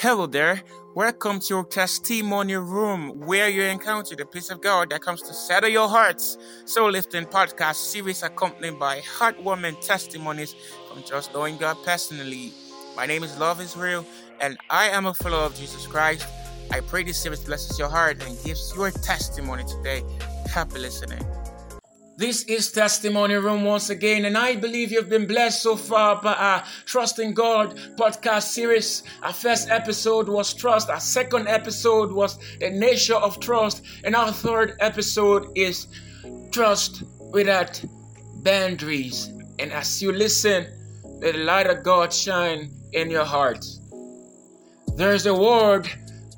Hello there. Welcome to your testimony room where you encounter the peace of God that comes to settle your hearts. Soul Lifting Podcast series accompanied by heartwarming testimonies from just knowing God personally. My name is Love is Real and I am a follower of Jesus Christ. I pray this series blesses your heart and gives your testimony today. Happy listening. This is Testimony Room once again, and I believe you've been blessed so far by our Trust in God podcast series. Our first episode was Trust, our second episode was The Nature of Trust, and our third episode is Trust Without Boundaries. And as you listen, let the light of God shine in your heart. There's a word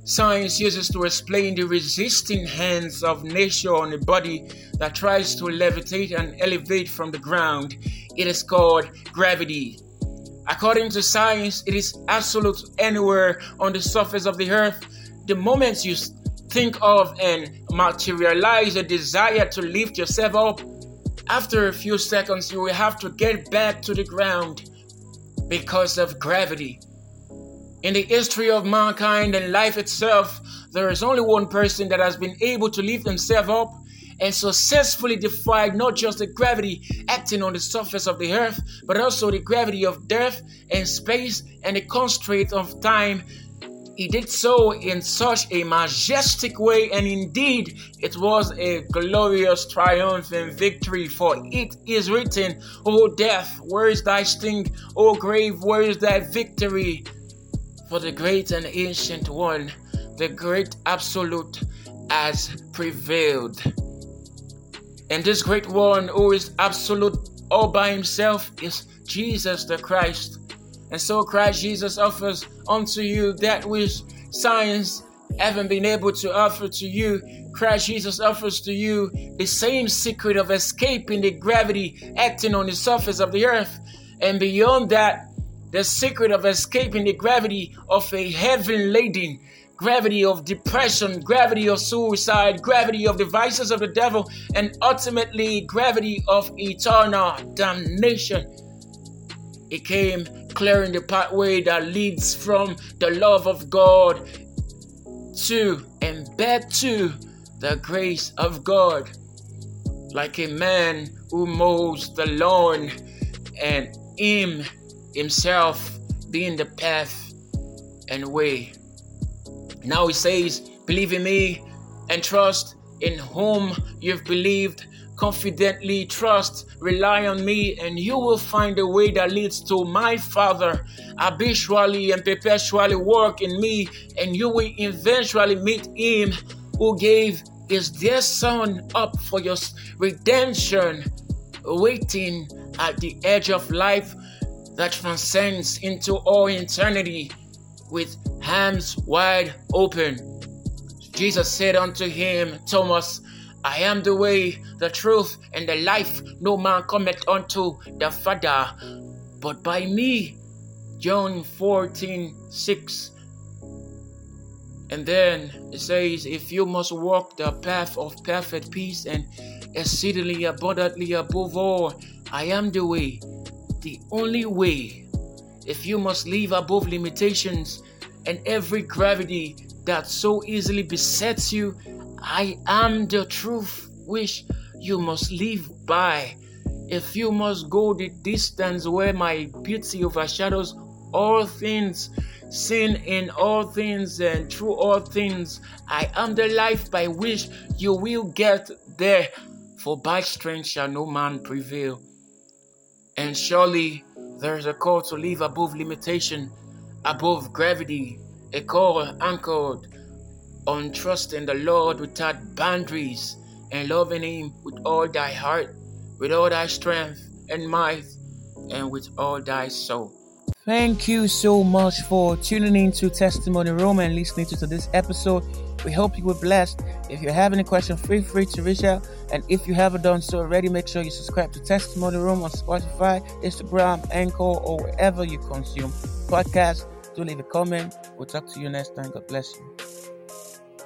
Science uses to explain the resisting hands of nature on a body that tries to levitate and elevate from the ground. It is called gravity. According to science, it is absolute anywhere on the surface of the earth. The moment you think of and materialize a desire to lift yourself up, after a few seconds, you will have to get back to the ground because of gravity. In the history of mankind and life itself, there is only one person that has been able to lift himself up and successfully defied not just the gravity acting on the surface of the earth, but also the gravity of death and space and the constraint of time. He did so in such a majestic way, and indeed it was a glorious triumph and victory. For it is written, O death, where is thy sting? O grave, where is thy victory? For the great and ancient one, the great absolute, has prevailed. And this great one who is absolute all by himself is Jesus the Christ. And so Christ Jesus offers unto you that which science haven't been able to offer to you. Christ Jesus offers to you the same secret of escaping the gravity acting on the surface of the earth. And beyond that, the secret of escaping the gravity of a heaven laden gravity of depression, gravity of suicide, gravity of the vices of the devil, and ultimately gravity of eternal damnation. It came clearing the pathway that leads from the love of God to and back to the grace of God. Like a man who mows the lawn and him himself being the path and way. Now he says, Believe in me and trust in whom you've believed. Confidently trust, rely on me, and you will find a way that leads to my Father. Habitually and perpetually work in me, and you will eventually meet Him who gave His dear Son up for your redemption, waiting at the edge of life that transcends into all eternity with hands wide open. Jesus said unto him, Thomas, I am the way, the truth, and the life. No man cometh unto the Father but by me. John 14 6. And then it says, If you must walk the path of perfect peace and exceedingly abundantly above all, I am the way, the only way. If you must live above limitations and every gravity that so easily besets you, I am the truth which you must live by. If you must go the distance where my beauty overshadows all things, seen in all things and through all things, I am the life by which you will get there. For by strength shall no man prevail. And surely there is a call to live above limitation, above gravity, a call anchored on trusting the Lord without boundaries and loving Him with all thy heart, with all thy strength and might, and with all thy soul. Thank you so much for tuning in to Testimony Room and listening to this episode. We hope you were blessed. If you have any questions, feel free to reach out. And if you haven't done so already, make sure you subscribe to Testimony Room on Spotify, Instagram, Anchor, or wherever you consume podcasts. Do leave a comment. We'll talk to you next time. God bless you.